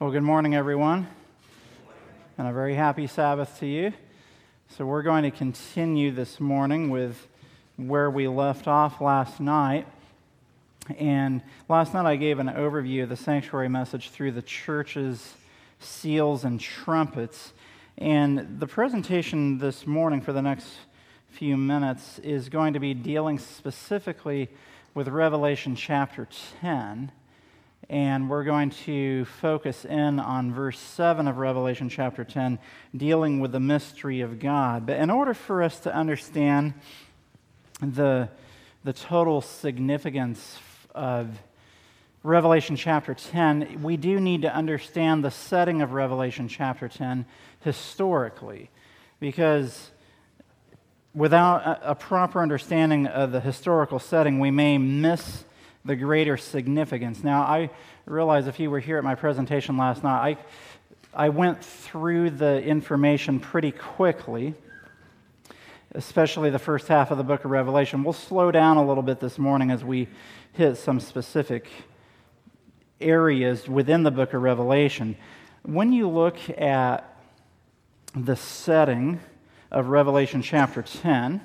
Well, good morning, everyone, and a very happy Sabbath to you. So, we're going to continue this morning with where we left off last night. And last night I gave an overview of the sanctuary message through the church's seals and trumpets. And the presentation this morning for the next few minutes is going to be dealing specifically with Revelation chapter 10 and we're going to focus in on verse 7 of Revelation chapter 10, dealing with the mystery of God. But in order for us to understand the, the total significance of Revelation chapter 10, we do need to understand the setting of Revelation chapter 10 historically, because without a, a proper understanding of the historical setting, we may miss the greater significance. Now, I realize if you were here at my presentation last night, I, I went through the information pretty quickly, especially the first half of the book of Revelation. We'll slow down a little bit this morning as we hit some specific areas within the book of Revelation. When you look at the setting of Revelation chapter 10,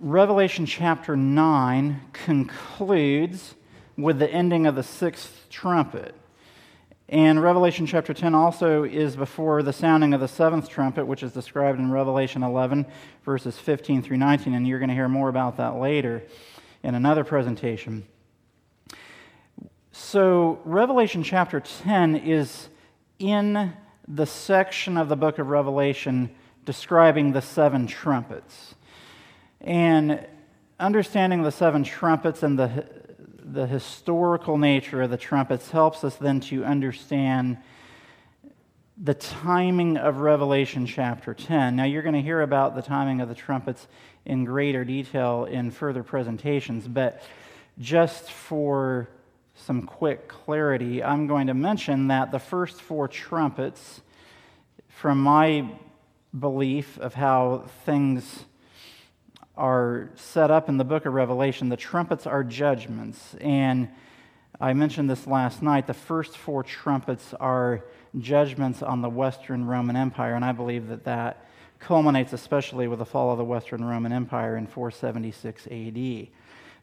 Revelation chapter 9 concludes with the ending of the sixth trumpet. And Revelation chapter 10 also is before the sounding of the seventh trumpet, which is described in Revelation 11, verses 15 through 19. And you're going to hear more about that later in another presentation. So, Revelation chapter 10 is in the section of the book of Revelation describing the seven trumpets. And understanding the seven trumpets and the, the historical nature of the trumpets helps us then to understand the timing of Revelation chapter 10. Now, you're going to hear about the timing of the trumpets in greater detail in further presentations, but just for some quick clarity, I'm going to mention that the first four trumpets, from my belief of how things are set up in the book of Revelation, the trumpets are judgments. And I mentioned this last night. The first four trumpets are judgments on the Western Roman Empire, and I believe that that culminates especially with the fall of the Western Roman Empire in 476 AD.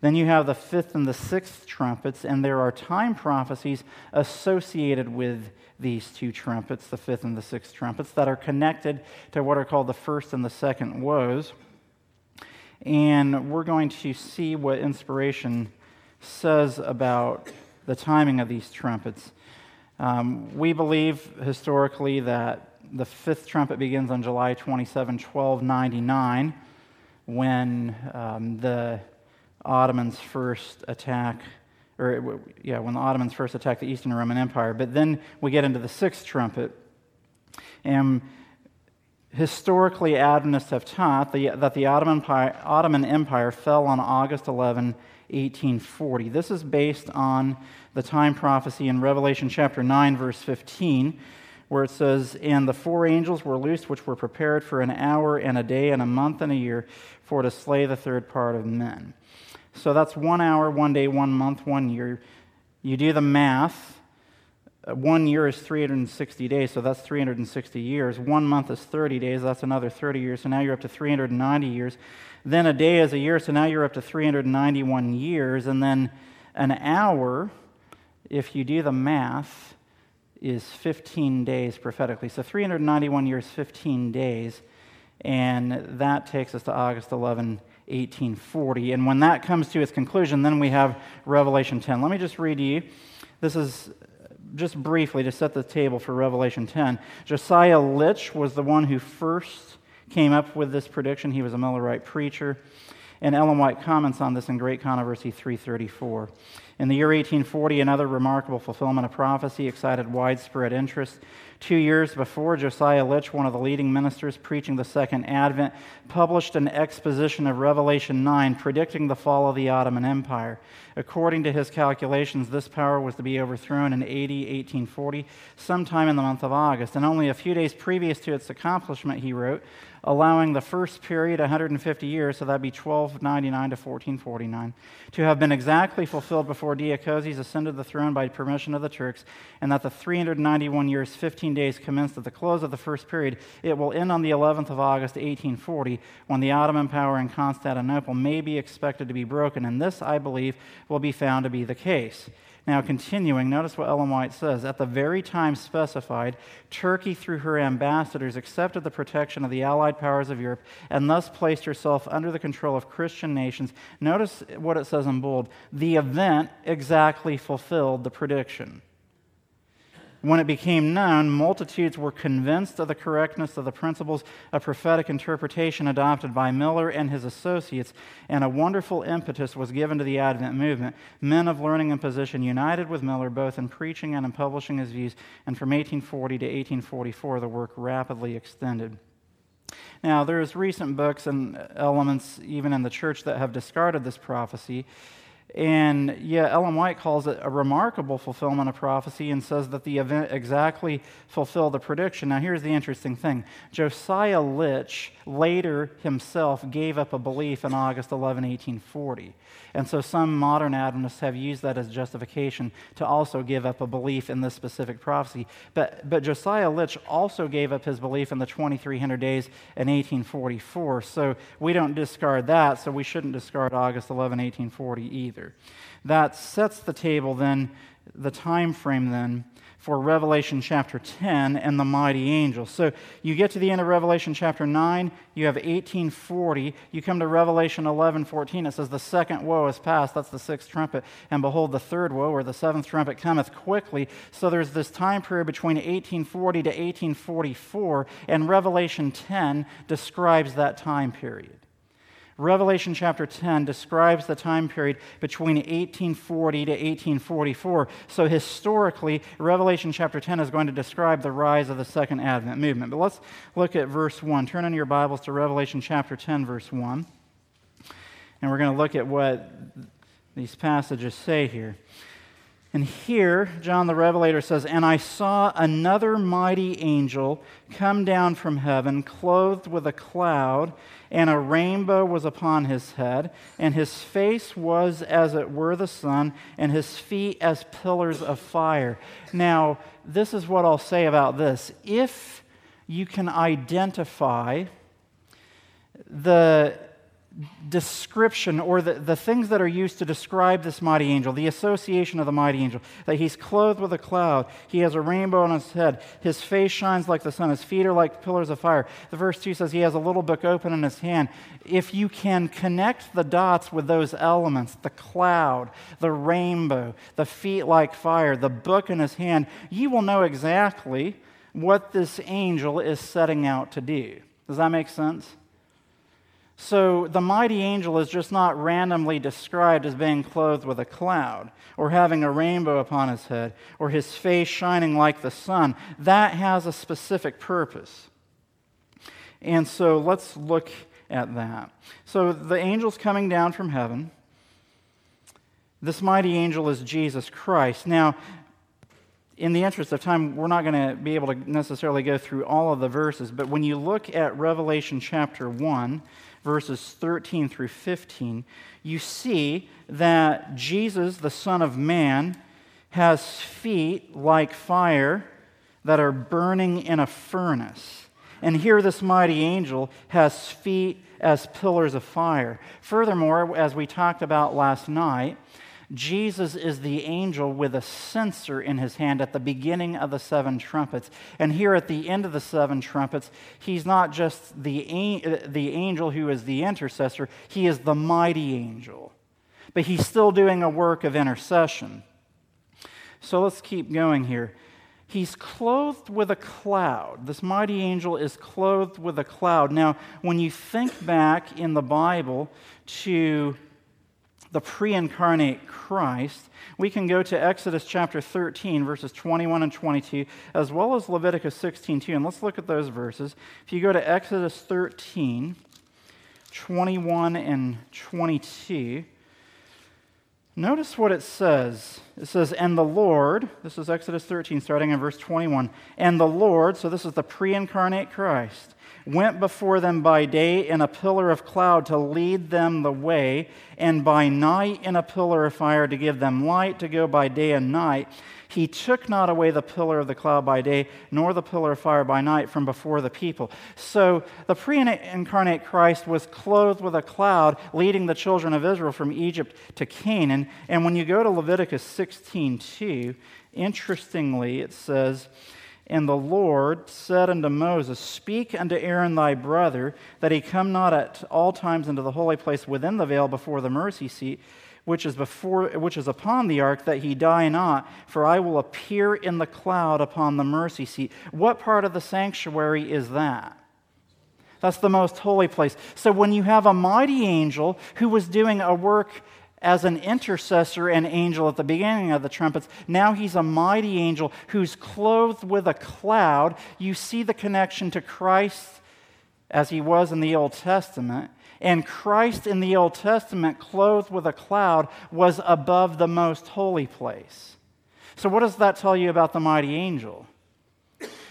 Then you have the fifth and the sixth trumpets, and there are time prophecies associated with these two trumpets, the fifth and the sixth trumpets, that are connected to what are called the first and the second woes and we're going to see what inspiration says about the timing of these trumpets. Um, we believe historically that the fifth trumpet begins on July 27, 1299, when um, the Ottomans first attack, or yeah, when the Ottomans first attack the Eastern Roman Empire. But then we get into the sixth trumpet, and historically, Adventists have taught that the Ottoman Empire, fell on August 11, 1840. This is based on the time prophecy in Revelation chapter 9, verse 15, where it says, And the four angels were loosed, which were prepared for an hour and a day and a month and a year for to slay the third part of men. So that's one hour, one day, one month, one year. You do the math Uh, one year is 360 days, so that's 360 years. One month is 30 days, that's another 30 years, so now you're up to 390 years. Then a day is a year, so now you're up to 391 years. And then an hour, if you do the math, is 15 days prophetically. So 391 years, 15 days. And that takes us to August 11, 1840. And when that comes to its conclusion, then we have Revelation 10. Let me just read to you. This is just briefly to set the table for Revelation 10, Josiah Litch was the one who first came up with this prediction. He was a Millerite preacher. And Ellen White comments on this in Great Controversy 334. In the year 1840, another remarkable fulfillment of prophecy excited widespread interest. Two years before, Josiah Litch, one of the leading ministers preaching the Second Advent, published an exposition of Revelation 9 predicting the fall of the Ottoman Empire. According to his calculations, this power was to be overthrown in AD 1840, sometime in the month of August. And only a few days previous to its accomplishment, he wrote, allowing the first period, 150 years, so that'd be 1299 to 1449, to have been exactly fulfilled before before ascended the throne by permission of the Turks, and that the 391 years, 15 days commenced at the close of the first period, it will end on the 11th of August, 1840, when the Ottoman power in Constantinople may be expected to be broken. And this, I believe, will be found to be the case. Now, continuing, notice what Ellen White says. At the very time specified, Turkey, through her ambassadors, accepted the protection of the Allied powers of Europe and thus placed herself under the control of Christian nations. Notice what it says in bold. The event exactly fulfilled the prediction. When it became known, multitudes were convinced of the correctness of the principles of prophetic interpretation adopted by Miller and his associates, and a wonderful impetus was given to the Advent movement. Men of learning and position united with Miller both in preaching and in publishing his views, and from 1840 to 1844, the work rapidly extended. Now, there's recent books and elements, even in the church, that have discarded this prophecy. And yeah, Ellen White calls it a remarkable fulfillment of prophecy and says that the event exactly fulfilled the prediction. Now, here's the interesting thing Josiah Litch later himself gave up a belief in August 11, 1840. And so some modern Adventists have used that as justification to also give up a belief in this specific prophecy. But, but Josiah Litch also gave up his belief in the 2300 days in 1844. So we don't discard that, so we shouldn't discard August 11, 1840 either. That sets the table then, the time frame then, for Revelation chapter 10 and the mighty angel. So you get to the end of Revelation chapter 9, you have 1840. You come to Revelation 11 14, it says, The second woe is past. That's the sixth trumpet. And behold, the third woe, or the seventh trumpet, cometh quickly. So there's this time period between 1840 to 1844, and Revelation 10 describes that time period. Revelation chapter 10 describes the time period between 1840 to 1844. So, historically, Revelation chapter 10 is going to describe the rise of the Second Advent movement. But let's look at verse 1. Turn in your Bibles to Revelation chapter 10, verse 1. And we're going to look at what these passages say here. And here, John the Revelator says, And I saw another mighty angel come down from heaven, clothed with a cloud, and a rainbow was upon his head, and his face was as it were the sun, and his feet as pillars of fire. Now, this is what I'll say about this. If you can identify the description or the, the things that are used to describe this mighty angel, the association of the mighty angel, that he's clothed with a cloud, he has a rainbow on his head, his face shines like the sun, his feet are like pillars of fire. The verse 2 says he has a little book open in his hand. If you can connect the dots with those elements, the cloud, the rainbow, the feet like fire, the book in his hand, you will know exactly what this angel is setting out to do. Does that make sense? So the mighty angel is just not randomly described as being clothed with a cloud, or having a rainbow upon his head, or his face shining like the sun. That has a specific purpose. And so let's look at that. So the angel's coming down from heaven. This mighty angel is Jesus Christ. Now, in the interest of time, we're not going to be able to necessarily go through all of the verses, but when you look at Revelation chapter 1, verses 13 through 15, you see that Jesus, the Son of Man, has feet like fire that are burning in a furnace. And here, this mighty angel has feet as pillars of fire. Furthermore, as we talked about last night, Jesus is the angel with a censer in his hand at the beginning of the seven trumpets. And here at the end of the seven trumpets, he's not just the, the angel who is the intercessor, he is the mighty angel. But he's still doing a work of intercession. So let's keep going here. He's clothed with a cloud. This mighty angel is clothed with a cloud. Now, when you think back in the Bible to the pre incarnate Christ, we can go to Exodus chapter 13, verses 21 and 22, as well as Leviticus 16, 2. And let's look at those verses. If you go to Exodus 13, 21 and 22, notice what it says it says, And the Lord, this is Exodus 13, starting in verse 21. And the Lord, so this is the pre incarnate Christ, went before them by day in a pillar of cloud to lead them the way, and by night in a pillar of fire to give them light to go by day and night. He took not away the pillar of the cloud by day, nor the pillar of fire by night from before the people. So the pre incarnate Christ was clothed with a cloud, leading the children of Israel from Egypt to Canaan. And when you go to Leviticus 16 2, interestingly, it says, and the Lord said unto Moses, Speak unto Aaron thy brother, that he come not at all times into the holy place within the veil before the mercy seat, which is, before, which is upon the ark, that he die not, for I will appear in the cloud upon the mercy seat. What part of the sanctuary is that? That's the most holy place. So when you have a mighty angel who was doing a work as an intercessor and angel at the beginning of the trumpets. Now he's a mighty angel who's clothed with a cloud. You see the connection to Christ as he was in the Old Testament. And Christ in the Old Testament, clothed with a cloud, was above the most holy place. So, what does that tell you about the mighty angel?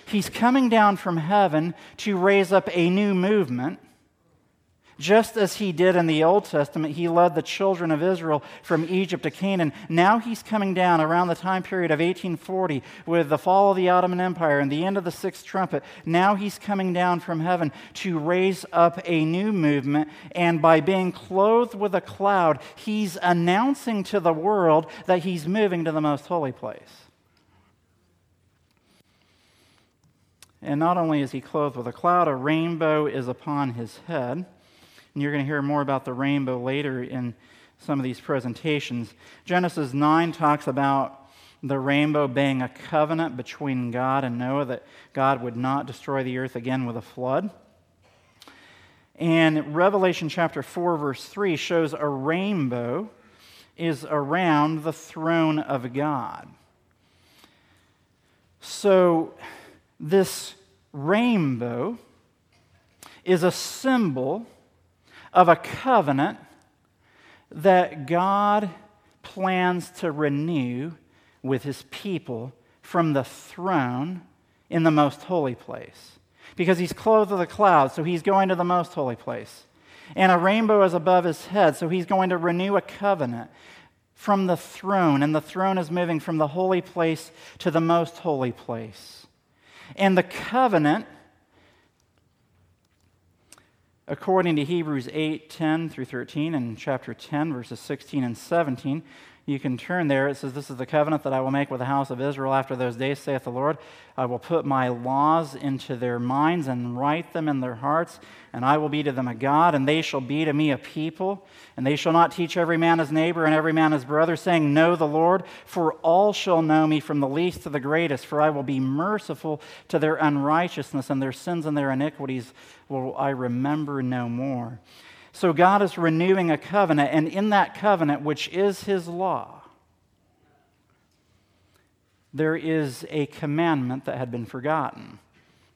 He's coming down from heaven to raise up a new movement just as he did in the Old Testament, he led the children of Israel from Egypt to Canaan. Now he's coming down around the time period of 1840 with the fall of the Ottoman Empire and the end of the sixth trumpet. Now he's coming down from heaven to raise up a new movement. And by being clothed with a cloud, he's announcing to the world that he's moving to the most holy place. And not only is he clothed with a cloud, a rainbow is upon his head. And you're going to hear more about the rainbow later in some of these presentations. Genesis 9 talks about the rainbow being a covenant between God and Noah, that God would not destroy the earth again with a flood. And Revelation chapter 4, verse 3 shows a rainbow is around the throne of God. So, this rainbow is a symbol of a covenant that God plans to renew with his people from the throne in the most holy place. Because he's clothed with a cloud, so he's going to the most holy place. And a rainbow is above his head, so he's going to renew a covenant from the throne. And the throne is moving from the holy place to the most holy place. And the covenant According to Hebrews 8 10 through 13 and chapter 10, verses 16 and 17, you can turn there. It says, This is the covenant that I will make with the house of Israel after those days, saith the Lord. I will put my laws into their minds and write them in their hearts, and I will be to them a God, and they shall be to me a people. And they shall not teach every man his neighbor and every man his brother, saying, Know the Lord, for all shall know me from the least to the greatest, for I will be merciful to their unrighteousness, and their sins and their iniquities will I remember no more. So God is renewing a covenant, and in that covenant, which is his law, there is a commandment that had been forgotten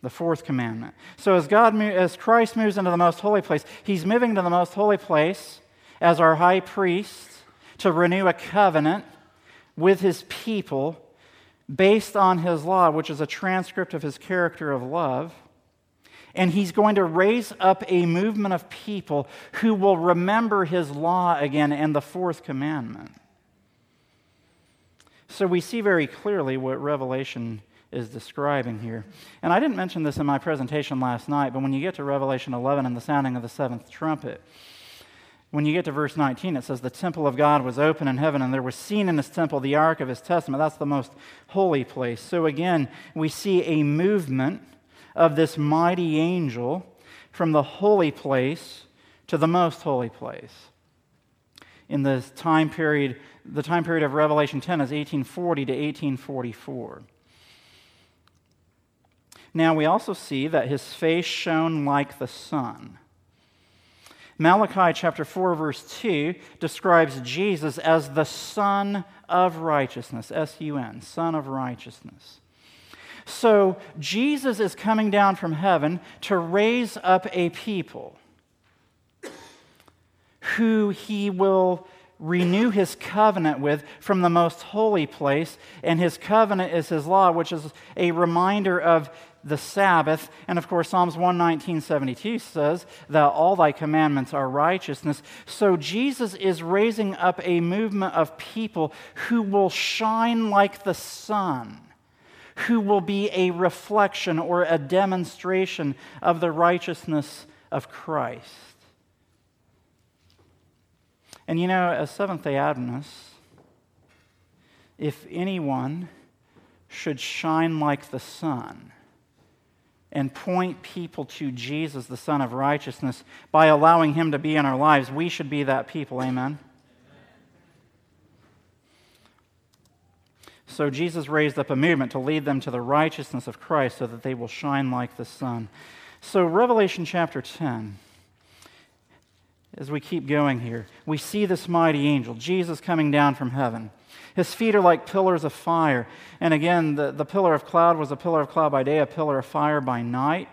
the fourth commandment. So as God as Christ moves into the most holy place, he's moving to the most holy place as our high priest to renew a covenant with his people based on his law, which is a transcript of his character of love. And he's going to raise up a movement of people who will remember his law again and the fourth commandment. So we see very clearly what Revelation is describing here. And I didn't mention this in my presentation last night, but when you get to Revelation 11 and the sounding of the seventh trumpet, when you get to verse 19, it says, The temple of God was open in heaven, and there was seen in this temple the ark of his testament. That's the most holy place. So again, we see a movement of this mighty angel from the holy place to the most holy place. In the time period, the time period of Revelation 10 is 1840 to 1844. Now we also see that his face shone like the sun. Malachi chapter 4, verse 2 describes Jesus as the Sun of Righteousness, S U N, Sun of Righteousness. So Jesus is coming down from heaven to raise up a people who he will renew his covenant with from the most holy place. And his covenant is his law, which is a reminder of the Sabbath. And of course, Psalms 119, 72 says that all thy commandments are righteousness. So Jesus is raising up a movement of people who will shine like the sun, who will be a reflection or a demonstration of the righteousness of Christ. And you know, as Seventh day Adventists, if anyone should shine like the sun, and point people to Jesus, the Sun of Righteousness, by allowing Him to be in our lives, we should be that people. Amen. So Jesus raised up a movement to lead them to the righteousness of Christ so that they will shine like the sun. So, Revelation chapter 10, as we keep going here, we see this mighty angel, Jesus coming down from heaven. His feet are like pillars of fire. And again, the, the pillar of cloud was a pillar of cloud by day, a pillar of fire by night.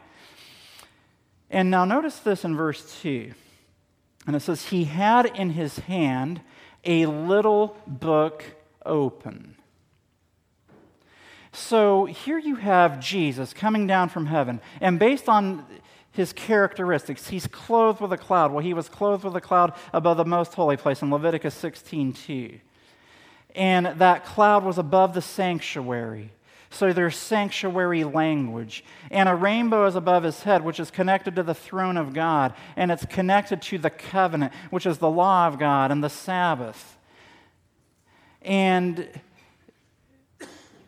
And now notice this in verse 2. And it says, He had in his hand a little book open. So here you have Jesus coming down from heaven. And based on his characteristics, he's clothed with a cloud. Well, he was clothed with a cloud above the most holy place in Leviticus 16:2. and that cloud was above the sanctuary. So there's sanctuary language. And a rainbow is above his head, which is connected to the throne of God. And it's connected to the covenant, which is the law of God and the Sabbath. And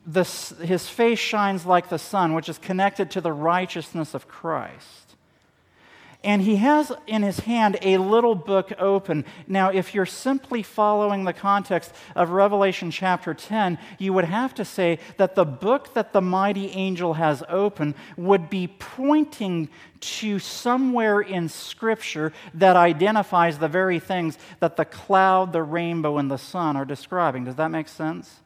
this, his face shines like the sun, which is connected to the righteousness of Christ. And he has in his hand a little book open. Now, if you're simply following the context of Revelation chapter 10, you would have to say that the book that the mighty angel has open would be pointing to somewhere in Scripture that identifies the very things that the cloud, the rainbow, and the sun are describing. Does that make sense?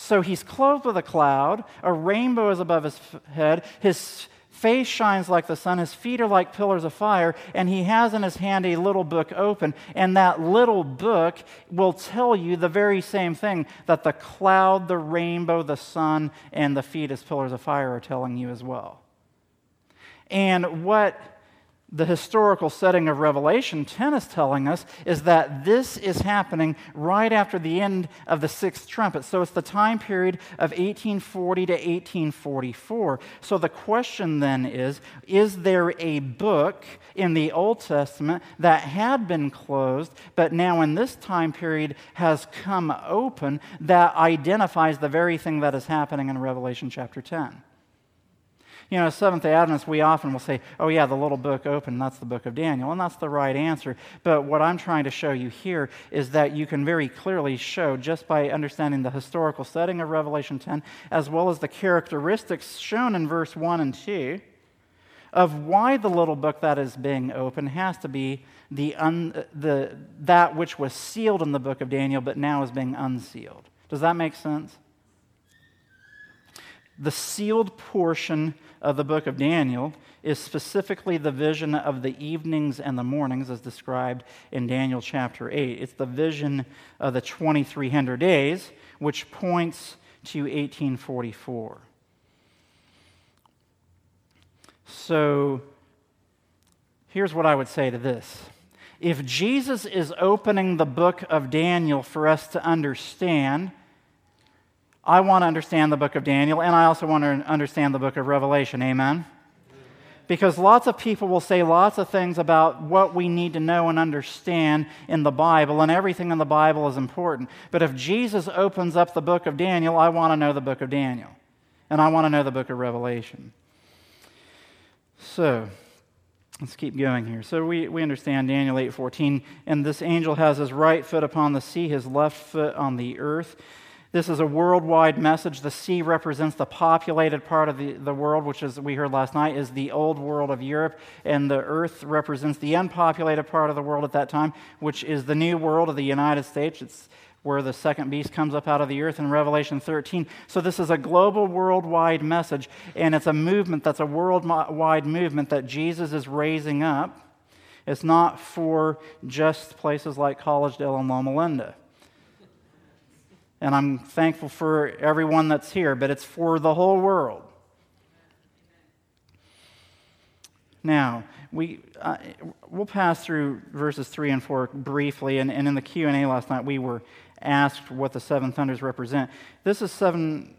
So he's clothed with a cloud, a rainbow is above his head, his face shines like the sun, his feet are like pillars of fire, and he has in his hand a little book open. And that little book will tell you the very same thing that the cloud, the rainbow, the sun, and the feet as pillars of fire are telling you as well. And what the historical setting of Revelation 10 is telling us is that this is happening right after the end of the sixth trumpet. So it's the time period of 1840 to 1844. So the question then is Is there a book in the Old Testament that had been closed, but now in this time period has come open that identifies the very thing that is happening in Revelation chapter 10? You know, Seventh day Adventists, we often will say, oh, yeah, the little book open, that's the book of Daniel. And that's the right answer. But what I'm trying to show you here is that you can very clearly show, just by understanding the historical setting of Revelation 10, as well as the characteristics shown in verse 1 and 2, of why the little book that is being opened has to be the, un, the, that which was sealed in the book of Daniel, but now is being unsealed. Does that make sense? The sealed portion of the book of Daniel is specifically the vision of the evenings and the mornings, as described in Daniel chapter 8. It's the vision of the 2300 days, which points to 1844. So here's what I would say to this. If Jesus is opening the book of Daniel for us to understand, I want to understand the book of Daniel, and I also want to understand the book of Revelation. Amen? Because lots of people will say lots of things about what we need to know and understand in the Bible, and everything in the Bible is important. But if Jesus opens up the book of Daniel, I want to know the book of Daniel, and I want to know the book of Revelation. So, Let's keep going here. So we, we understand Daniel 8:14, and this angel has his right foot upon the sea, his left foot on the earth. This is a worldwide message. The sea represents the populated part of the, the world, which, as we heard last night, is the old world of Europe. And the earth represents the unpopulated part of the world at that time, which is the new world of the United States. It's where the second beast comes up out of the earth in Revelation 13. So, this is a global, worldwide message, and it's a movement that's a worldwide movement that Jesus is raising up It's not for just places like Collegedale and Loma Linda. And I'm thankful for everyone that's here, but it's for the whole world. Now, we, uh, we'll pass through verses 3 and 4 briefly, and, and in the Q&A last night, we were asked what the seven thunders represent. This is seven,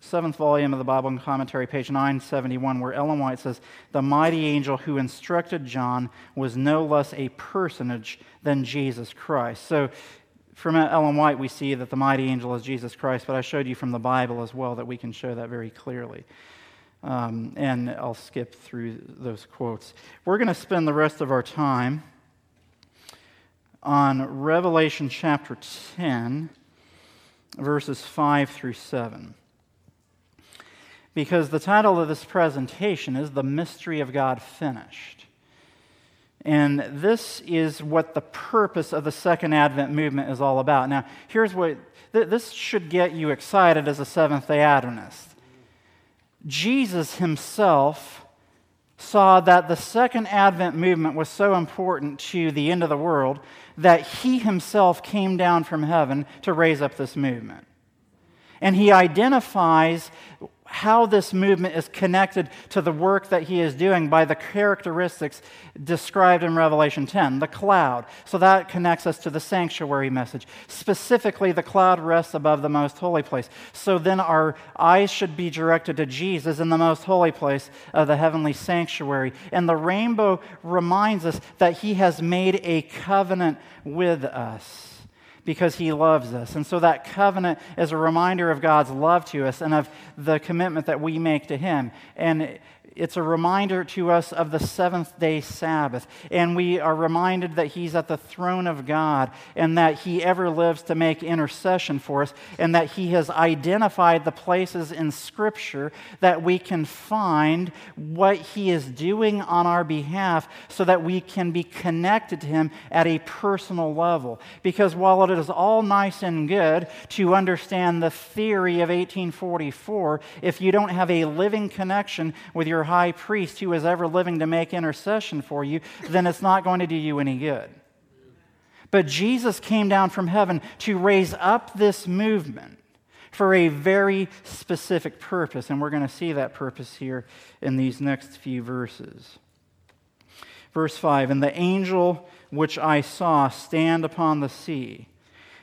seventh volume of the Bible and Commentary, page 971, where Ellen White says, The mighty angel who instructed John was no less a personage than Jesus Christ. So from Ellen White, we see that the mighty angel is Jesus Christ, but I showed you from the Bible as well that we can show that very clearly. Um, and I'll skip through those quotes. We're going to spend the rest of our time on Revelation chapter 10, verses 5 through 7. Because the title of this presentation is The Mystery of God Finished. And this is what the purpose of the Second Advent movement is all about. Now, here's what th- this should get you excited as a Seventh day Adventist. Jesus himself saw that the Second Advent movement was so important to the end of the world that he himself came down from heaven to raise up this movement. And he identifies how this movement is connected to the work that he is doing by the characteristics described in Revelation 10, the cloud. So that connects us to the sanctuary message. Specifically, the cloud rests above the most holy place. So then our eyes should be directed to Jesus in the most holy place of the heavenly sanctuary. And the rainbow reminds us that he has made a covenant with us because he loves us. And so that covenant is a reminder of God's love to us and of the commitment that we make to him. And it's a reminder to us of the seventh day Sabbath. And we are reminded that He's at the throne of God and that He ever lives to make intercession for us and that He has identified the places in Scripture that we can find what He is doing on our behalf so that we can be connected to Him at a personal level. Because while it is all nice and good to understand the theory of 1844, if you don't have a living connection with your high priest who is ever living to make intercession for you, then it's not going to do you any good. But Jesus came down from heaven to raise up this movement for a very specific purpose, and we're going to see that purpose here in these next few verses. Verse 5 And the angel which I saw stand upon the sea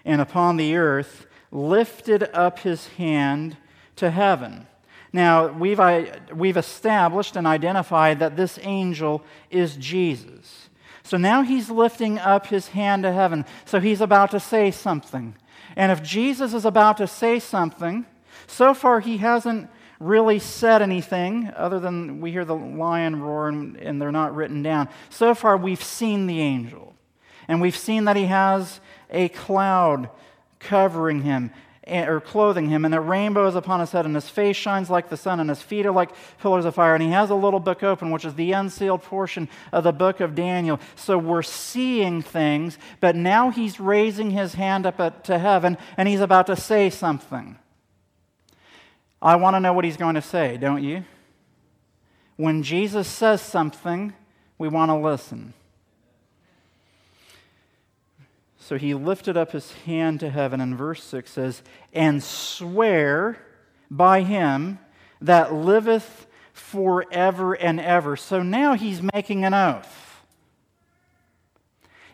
and upon the earth lifted up his hand to heaven now, we've, uh, we've established and identified that this angel is Jesus. So now he's lifting up his hand to heaven. So he's about to say something. And if Jesus is about to say something, so far he hasn't really said anything other than we hear the lion roar and, and they're not written down. So far we've seen the angel. And we've seen that he has a cloud covering him or clothing him, and a rainbow is upon his head, and his face shines like the sun, and his feet are like pillars of fire. And he has a little book open, which is the unsealed portion of the book of Daniel. So we're seeing things, but now he's raising his hand up to heaven, and he's about to say something. I want to know what he's going to say, don't you? When Jesus says something, we want to listen. So he lifted up his hand to heaven, and verse 6 says, And swear by him that liveth forever and ever. So now he's making an oath.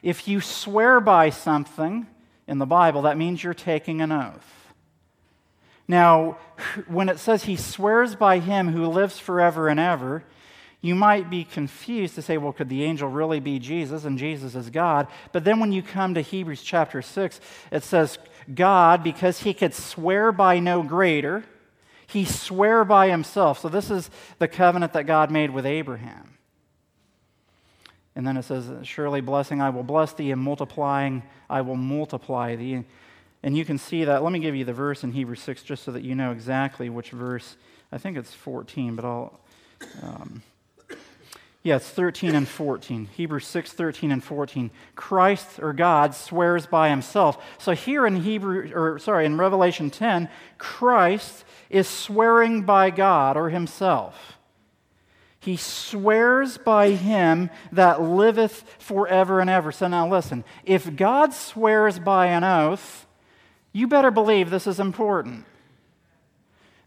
If you swear by something in the Bible, that means you're taking an oath. Now, when it says he swears by him who lives forever and ever, you might be confused to say, well, could the angel really be Jesus and Jesus is God? But then when you come to Hebrews chapter 6, it says, God, because he could swear by no greater, he swear by himself. So this is the covenant that God made with Abraham. And then it says, Surely blessing I will bless thee, and multiplying I will multiply thee. And you can see that. Let me give you the verse in Hebrews 6 just so that you know exactly which verse. I think it's 14, but I'll. Um, yeah, it's 13 and 14. Hebrews 6, 13 and 14. Christ or God swears by himself. So here in Hebrew, or sorry, in Revelation 10, Christ is swearing by God or himself. He swears by him that liveth forever and ever. So now listen if God swears by an oath, you better believe this is important.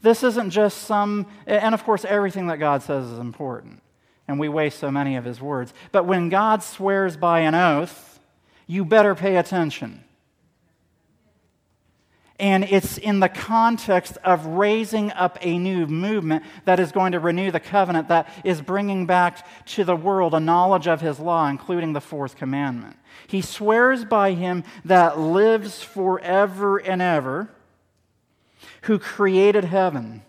This isn't just some, and of course, everything that God says is important, and we waste so many of his words. But when God swears by an oath, you better pay attention. And it's in the context of raising up a new movement that is going to renew the covenant, that is bringing back to the world a knowledge of his law, including the fourth commandment. He swears by him that lives forever and ever, who created heaven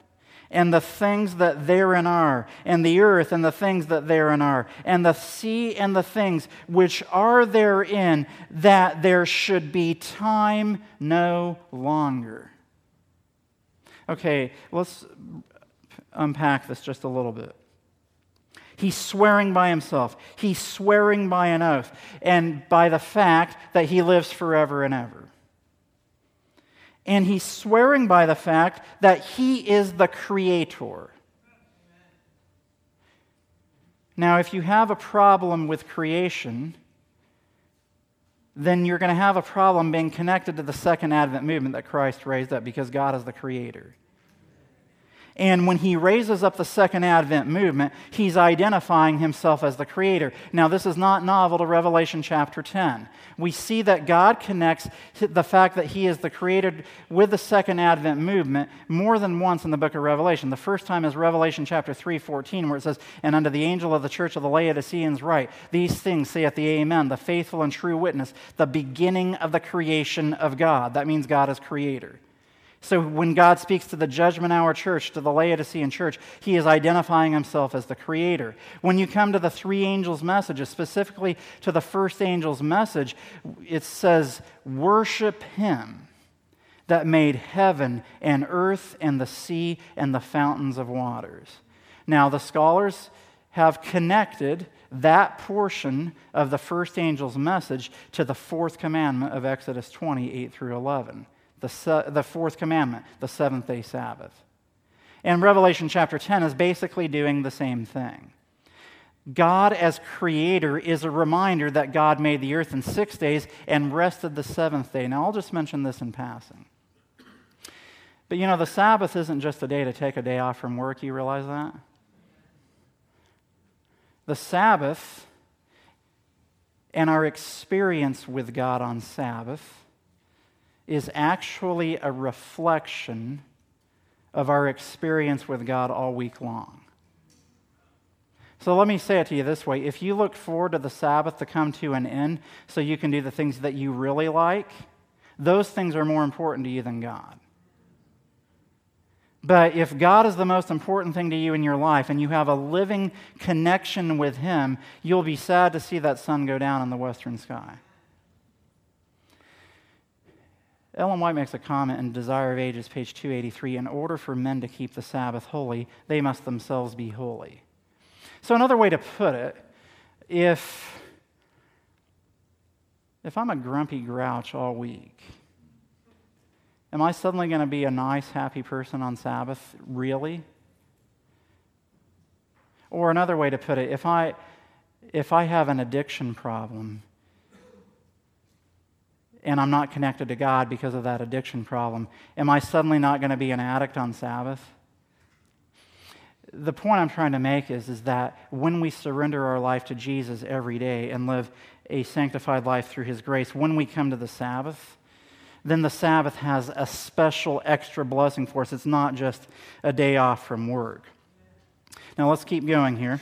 and the things that therein are, and the earth and the things that therein are, and the sea and the things which are therein, that there should be time no longer. Okay, let's unpack this just a little bit. He's swearing by himself. He's swearing by an oath and by the fact that he lives forever and ever and he's swearing by the fact that he is the creator. Now, if you have a problem with creation, then you're going to have a problem being connected to the second Advent movement that Christ raised up because God is the creator. And when he raises up the second Advent movement, he's identifying himself as the creator. Now, this is not novel to Revelation chapter 10. We see that God connects the fact that he is the creator with the second Advent movement more than once in the book of Revelation. The first time is Revelation chapter 3 14, where it says, And unto the angel of the church of the Laodiceans write, These things saith the Amen, the faithful and true witness, the beginning of the creation of God. That means God is creator. So when God speaks to the judgment hour church, to the Laodicean church, he is identifying himself as the creator. When you come to the three angels' messages, specifically to the first angel's message, it says, Worship him that made heaven and earth and the sea and the fountains of waters. Now, the scholars have connected that portion of the first angel's message to the fourth commandment of Exodus 28 through 11 the, the fourth commandment, the seventh day Sabbath. And Revelation chapter 10 is basically doing the same thing. God, as creator, is a reminder that God made the earth in six days and rested the seventh day. Now, I'll just mention this in passing. But you know, the Sabbath isn't just a day to take a day off from work. You realize that? The Sabbath and our experience with God on Sabbath is actually a reflection of our experience with God all week long. So let me say it to you this way if you look forward to the Sabbath to come to an end so you can do the things that you really like, those things are more important to you than God. But if God is the most important thing to you in your life and you have a living connection with Him, you'll be sad to see that sun go down in the western sky. Ellen White makes a comment in Desire of Ages, page 283 In order for men to keep the Sabbath holy, they must themselves be holy. So, another way to put it, if, if I'm a grumpy grouch all week, am I suddenly going to be a nice, happy person on Sabbath? Really? Or another way to put it, if I, if I have an addiction problem, and I'm not connected to God because of that addiction problem, am I suddenly not going to be an addict on Sabbath? The point I'm trying to make is, is that when we surrender our life to Jesus every day and live a sanctified life through His grace, when we come to the Sabbath, then the Sabbath has a special extra blessing for us. It's not just a day off from work. Now let's keep going here.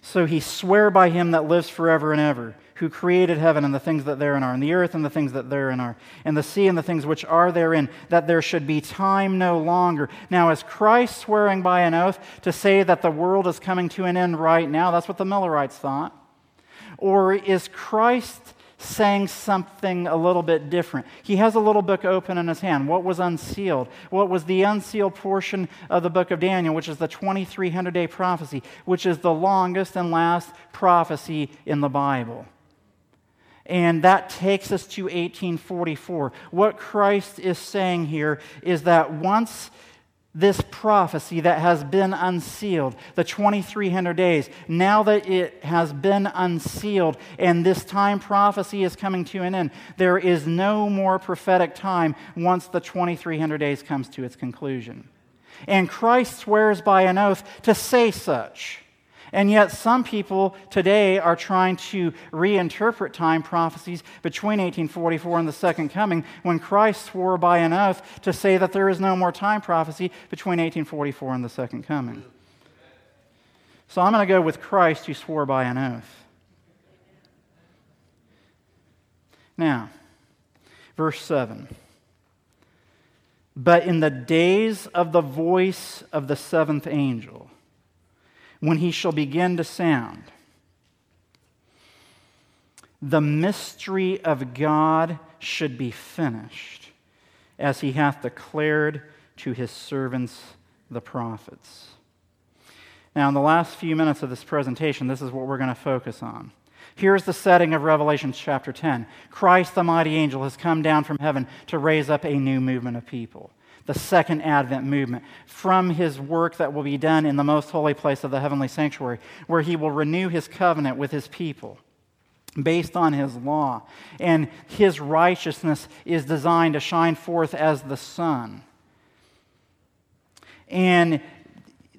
So he swear by him that lives forever and ever who created heaven and the things that therein are, and the earth and the things that therein are, and the sea and the things which are therein, that there should be time no longer. Now, is Christ swearing by an oath to say that the world is coming to an end right now? That's what the Millerites thought. Or is Christ saying something a little bit different. He has a little book open in his hand. What was unsealed? What was the unsealed portion of the book of Daniel, which is the 2300 day prophecy, which is the longest and last prophecy in the Bible? And that takes us to 1844. What Christ is saying here is that once this prophecy that has been unsealed, the 2300 days, now that it has been unsealed and this time prophecy is coming to an end, there is no more prophetic time once the 2300 days comes to its conclusion. And Christ swears by an oath to say such. And yet, some people today are trying to reinterpret time prophecies between 1844 and the Second Coming when Christ swore by an oath to say that there is no more time prophecy between 1844 and the Second Coming. So I'm going to go with Christ who swore by an oath. Now, verse 7. But in the days of the voice of the seventh angel, when he shall begin to sound. The mystery of God should be finished, as he hath declared to his servants the prophets. Now, in the last few minutes of this presentation, this is what we're going to focus on. Here's the setting of Revelation chapter 10 Christ, the mighty angel, has come down from heaven to raise up a new movement of people the second Advent movement, from his work that will be done in the most holy place of the heavenly sanctuary, where he will renew his covenant with his people based on his law. And his righteousness is designed to shine forth as the sun. And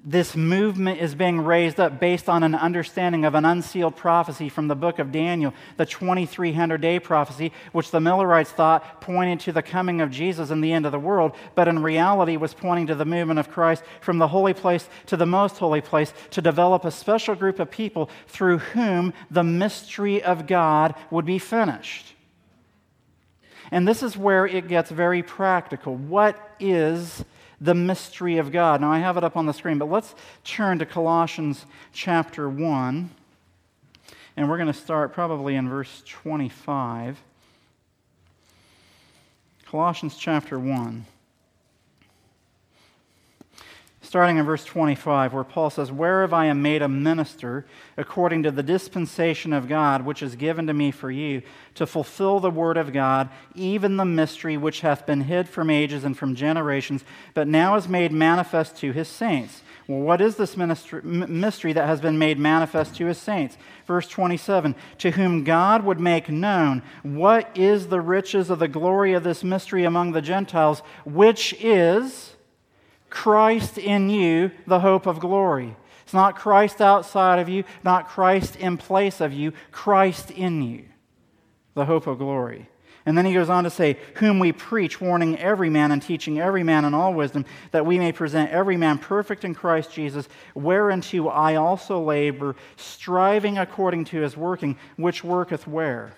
this movement is being raised up based on an understanding of an unsealed prophecy from the book of Daniel, the 2300 day prophecy, which the Millerites thought pointed to the coming of Jesus and the end of the world, but in reality was pointing to the movement of Christ from the holy place to the most holy place to develop a special group of people through whom the mystery of God would be finished. And this is where it gets very practical. What is the mystery of God. Now, I have it up on the screen, but let's turn to Colossians chapter 1. And we're going to start probably in verse 25. Colossians chapter 1 starting in verse 25, where Paul says, Whereof I am made a minister according to the dispensation of God, which is given to me for you, to fulfill the word of God, even the mystery which hath been hid from ages and from generations, but now is made manifest to his saints. Well, what is this mystery that has been made manifest to his saints? Verse 27 To whom God would make known what is the riches of the glory of this mystery among the Gentiles, which is Christ in you, the hope of glory. It's not Christ outside of you, not Christ in place of you, Christ in you, the hope of glory. And then he goes on to say, Whom we preach, warning every man and teaching every man in all wisdom, that we may present every man perfect in Christ Jesus, whereunto I also labor, striving according to his working, which worketh where?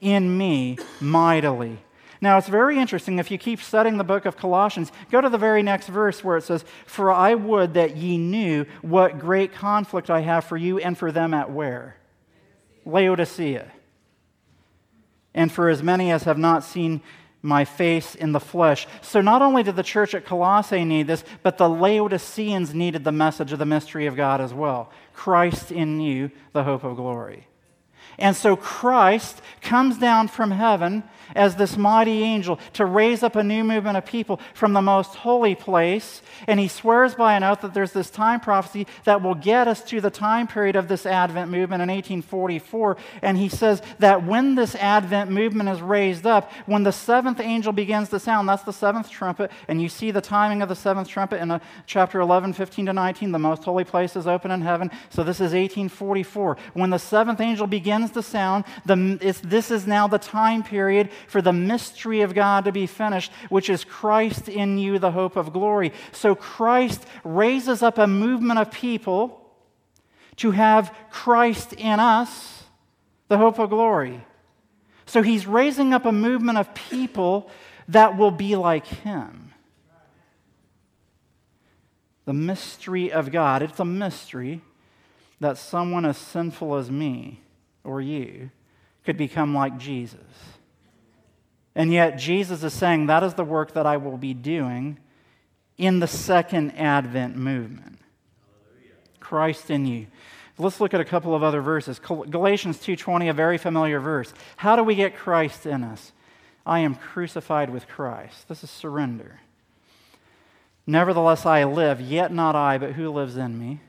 In me mightily now, it's very interesting if you keep studying the book of Colossians, go to the very next verse where it says, For I would that ye knew what great conflict I have for you and for them at where? Laodicea. And for as many as have not seen my face in the flesh. So not only did the church at Colossae need this, but the Laodiceans needed the message of the mystery of God as well. Christ in you, the hope of glory. And so Christ comes down from heaven as this mighty angel to raise up a new movement of people from the most holy place. And he swears by an oath that there's this time prophecy that will get us to the time period of this Advent movement in 1844. And he says that when this Advent movement is raised up, when the seventh angel begins to sound, that's the seventh trumpet, and you see the timing of the seventh trumpet in uh, chapter 11, 15 to 19, the most holy place is open in heaven. So this is 1844. When the seventh angel begins to sound, the, this is now the time period for the mystery of God to be finished, which is Christ in you, the hope of glory. So Christ raises up a movement of people to have Christ in us, the hope of glory. So he's raising up a movement of people that will be like him. The mystery of God. It's a mystery that someone as sinful as me or you could become like Jesus. And yet, Jesus is saying that is the work that I will be doing in the second Advent movement. Christ in you. Let's look at a couple of other verses. Galatians 2:20, a very familiar verse. How do we get Christ in us? I am crucified with Christ. This is surrender. Nevertheless, I live, yet not I, but who lives in me?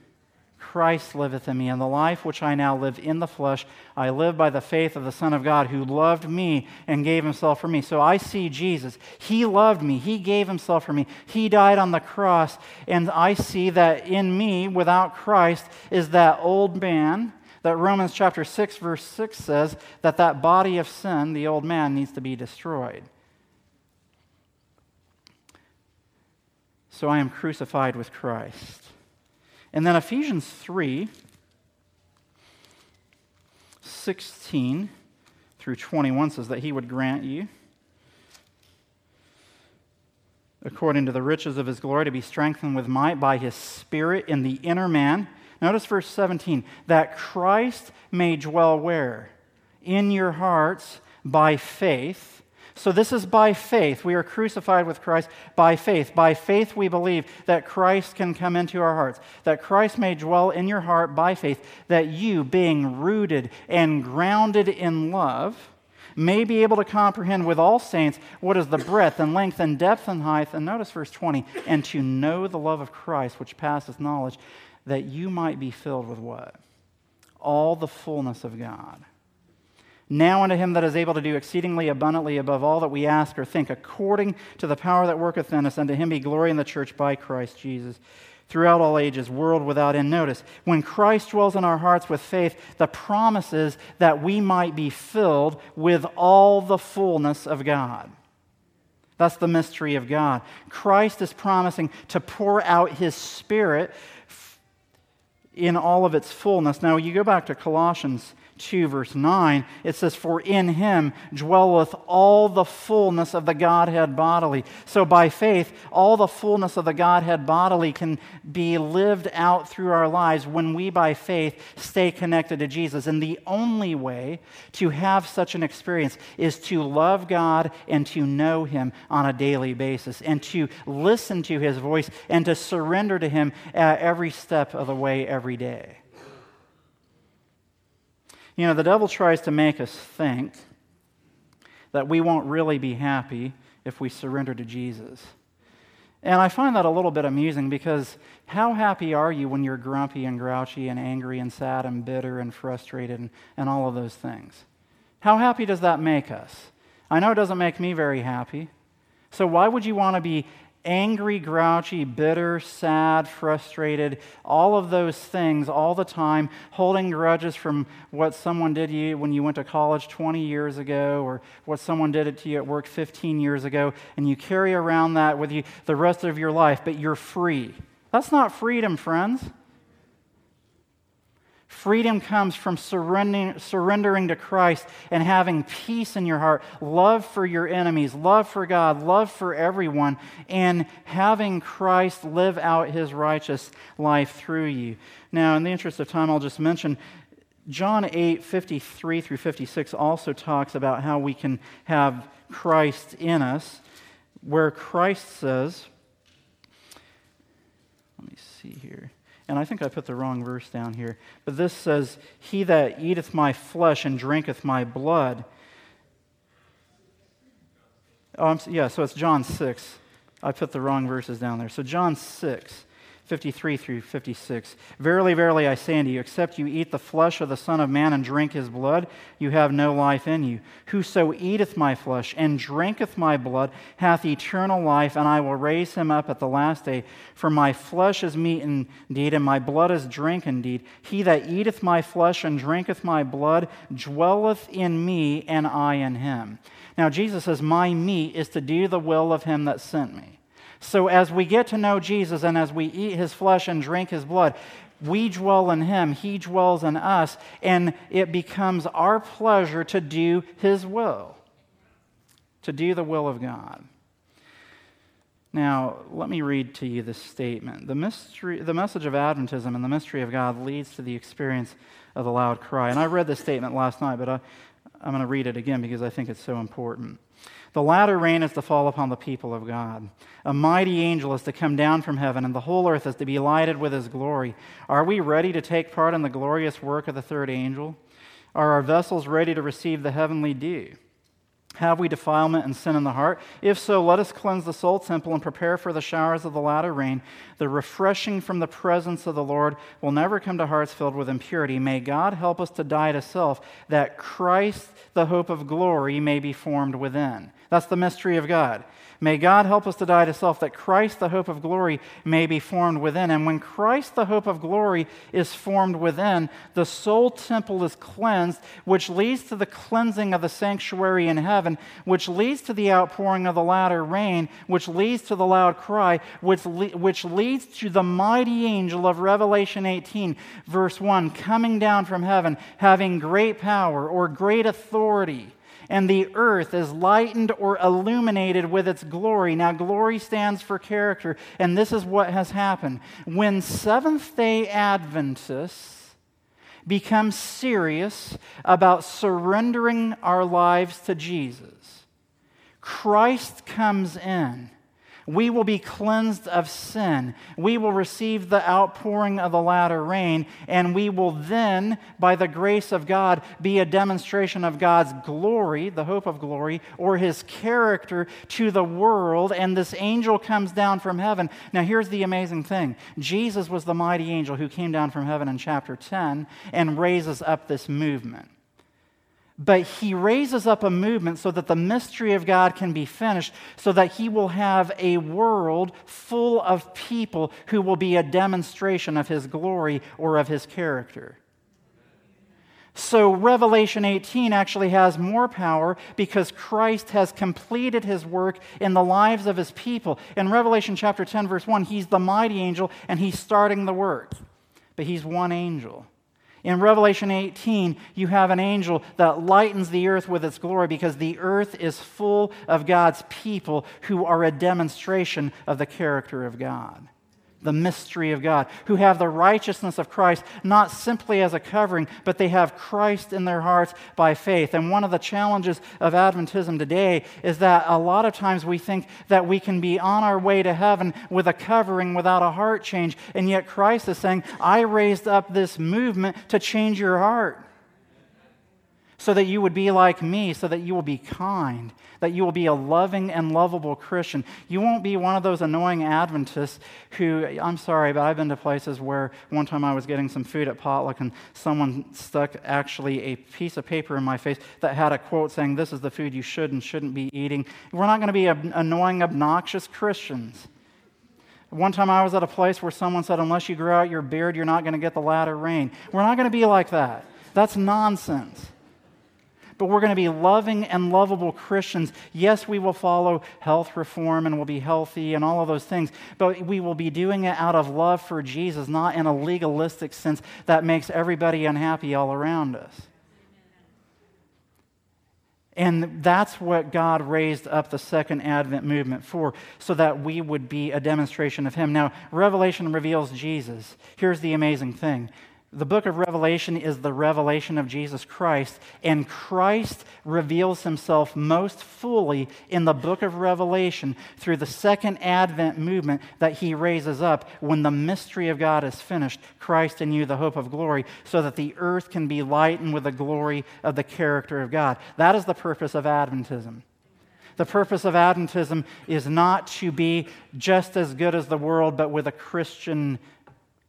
Christ liveth in me, and the life which I now live in the flesh, I live by the faith of the Son of God who loved me and gave himself for me. So I see Jesus. He loved me, He gave himself for me, He died on the cross, and I see that in me, without Christ, is that old man. That Romans chapter 6, verse 6 says that that body of sin, the old man, needs to be destroyed. So I am crucified with Christ. And then Ephesians 3 16 through 21 says that he would grant you, according to the riches of his glory, to be strengthened with might by his Spirit in the inner man. Notice verse 17 that Christ may dwell where? In your hearts by faith so, this is by faith. We are crucified with Christ by faith. By faith, we believe that Christ can come into our hearts, that Christ may dwell in your heart by faith, that you, being rooted and grounded in love, may be able to comprehend with all saints what is the breadth and length and depth and height. And notice verse 20, and to know the love of Christ, which passeth knowledge, that you might be filled with what? All the fullness of God. Now unto him that is able to do exceedingly abundantly above all that we ask or think, according to the power that worketh in us, unto him be glory in the church by Christ Jesus throughout all ages, world without end. Notice, when Christ dwells in our hearts with faith, the promise is that we might be filled with all the fullness of God. That's the mystery of God. Christ is promising to pour out his Spirit in all of its fullness. Now, you go back to Colossians 2, verse 9, it says, For in him dwelleth all the fullness of the Godhead bodily. So by faith, all the fullness of the Godhead bodily can be lived out through our lives when we, by faith, stay connected to Jesus. And the only way to have such an experience is to love God and to know him on a daily basis, and to listen to his voice and to surrender to him at every step of the way every day. You know, the devil tries to make us think that we won't really be happy if we surrender to Jesus. And I find that a little bit amusing because how happy are you when you're grumpy and grouchy and angry and sad and bitter and frustrated and, and all of those things? How happy does that make us? I know it doesn't make me very happy. So, why would you want to be angry, grouchy, bitter, sad, frustrated, all of those things all the time, holding grudges from what someone did you when you went to college 20 years ago or what someone did it to you at work 15 years ago, and you carry around that with you the rest of your life, but you're free. That's not freedom, friends. Freedom comes from surrendering, surrendering to Christ and having peace in your heart, love for your enemies, love for God, love for everyone, and having Christ live out his righteous life through you. Now, in the interest of time, I'll just mention John 8, 53 through 56 also talks about how we can have Christ in us, where Christ says, let me see here and I think I put the wrong verse down here, but this says, He that eateth my flesh and drinketh my blood. Oh, yeah, so it's John 6. I put the wrong verses down there. So, John 6. 53 through 56. Verily, verily, I say unto you, except you eat the flesh of the Son of Man and drink his blood, you have no life in you. Whoso eateth my flesh and drinketh my blood hath eternal life, and I will raise him up at the last day. For my flesh is meat indeed, and my blood is drink indeed. He that eateth my flesh and drinketh my blood dwelleth in me, and I in him. Now, Jesus says, My meat is to do the will of him that sent me. So, as we get to know Jesus and as we eat his flesh and drink his blood, we dwell in him, he dwells in us, and it becomes our pleasure to do his will, to do the will of God. Now, let me read to you this statement. The, mystery, the message of Adventism and the mystery of God leads to the experience of the loud cry. And I read this statement last night, but I, I'm going to read it again because I think it's so important. The latter rain is to fall upon the people of God. A mighty angel is to come down from heaven, and the whole earth is to be lighted with his glory. Are we ready to take part in the glorious work of the third angel? Are our vessels ready to receive the heavenly dew? Have we defilement and sin in the heart? If so, let us cleanse the soul temple and prepare for the showers of the latter rain. The refreshing from the presence of the Lord will never come to hearts filled with impurity. May God help us to die to self, that Christ, the hope of glory, may be formed within. That's the mystery of God. May God help us to die to self, that Christ, the hope of glory, may be formed within. And when Christ, the hope of glory, is formed within, the soul temple is cleansed, which leads to the cleansing of the sanctuary in heaven, which leads to the outpouring of the latter rain, which leads to the loud cry, which, le- which leads to the mighty angel of Revelation 18, verse 1, coming down from heaven, having great power or great authority and the earth is lightened or illuminated with its glory. Now, glory stands for character, and this is what has happened. When Seventh day Adventists become serious about surrendering our lives to Jesus, Christ comes in we will be cleansed of sin. We will receive the outpouring of the latter rain, and we will then, by the grace of God, be a demonstration of God's glory, the hope of glory, or his character to the world. And this angel comes down from heaven. Now, here's the amazing thing Jesus was the mighty angel who came down from heaven in chapter 10 and raises up this movement but he raises up a movement so that the mystery of God can be finished, so that he will have a world full of people who will be a demonstration of his glory or of his character. So, Revelation 18 actually has more power because Christ has completed his work in the lives of his people. In Revelation chapter 10, verse 1, he's the mighty angel and he's starting the work, but he's one angel. In Revelation 18, you have an angel that lightens the earth with its glory because the earth is full of God's people who are a demonstration of the character of God the mystery of God, who have the righteousness of Christ not simply as a covering, but they have Christ in their hearts by faith. And one of the challenges of Adventism today is that a lot of times we think that we can be on our way to heaven with a covering without a heart change. And yet Christ is saying, I raised up this movement to change your heart so that you would be like me, so that you will be kind, that you will be a loving and lovable Christian. You won't be one of those annoying Adventists who, I'm sorry, but I've been to places where one time I was getting some food at potluck and someone stuck actually a piece of paper in my face that had a quote saying, This is the food you should and shouldn't be eating. We're not going to be annoying, obnoxious Christians. One time I was at a place where someone said, Unless you grow out your beard, you're not going to get the latter rain. We're not going to be like that. That's nonsense but we're going to be loving and lovable Christians. Yes, we will follow health reform and we'll be healthy and all of those things, but we will be doing it out of love for Jesus, not in a legalistic sense that makes everybody unhappy all around us. And that's what God raised up the second Advent movement for, so that we would be a demonstration of Him. Now, Revelation reveals Jesus. Here's the amazing thing the book of Revelation is the revelation of Jesus Christ, and Christ reveals himself most fully in the book of Revelation through the second Advent movement that he raises up when the mystery of God is finished, Christ in you, the hope of glory, so that the earth can be lightened with the glory of the character of God. That is the purpose of Adventism. The purpose of Adventism is not to be just as good as the world, but with a Christian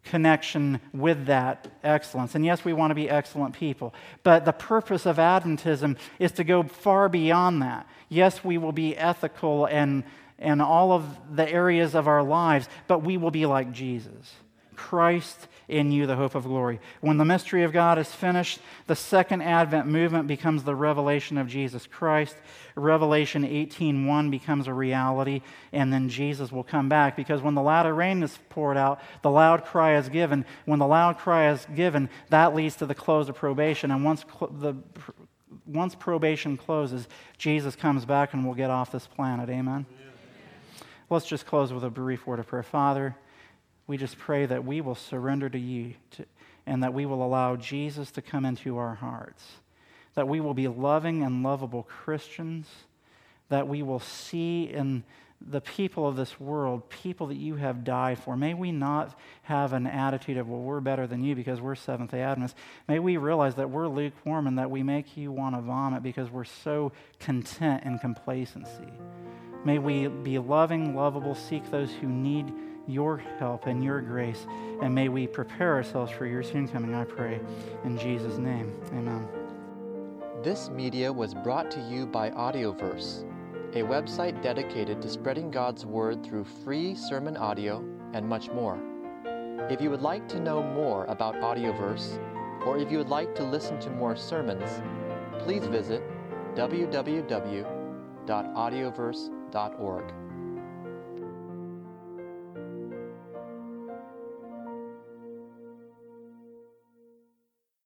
connection with that excellence. And yes, we want to be excellent people, but the purpose of Adventism is to go far beyond that. Yes, we will be ethical and, and all of the areas of our lives, but we will be like Jesus. Christ in you, the hope of glory. When the mystery of God is finished, the second Advent movement becomes the revelation of Jesus Christ. Revelation 18:1 becomes a reality, and then Jesus will come back because when the latter rain is poured out, the loud cry is given. When the loud cry is given, that leads to the close of probation, and once cl- the once probation closes, Jesus comes back and we'll get off this planet. Amen. Amen. Let's just close with a brief word of prayer. Father, we just pray that we will surrender to you to, and that we will allow Jesus to come into our hearts, that we will be loving and lovable Christians, that we will see in the people of this world, people that you have died for. May we not have an attitude of, well, we're better than you because we're Seventh day Adventists. May we realize that we're lukewarm and that we make you want to vomit because we're so content in complacency. May we be loving, lovable, seek those who need your help and your grace, and may we prepare ourselves for your soon coming, I pray. In Jesus' name, amen. This media was brought to you by Audioverse a website dedicated to spreading God's Word through free sermon audio and much more. If you would like to know more about Audioverse, or if you would like to listen to more sermons, please visit www.audioverse.org.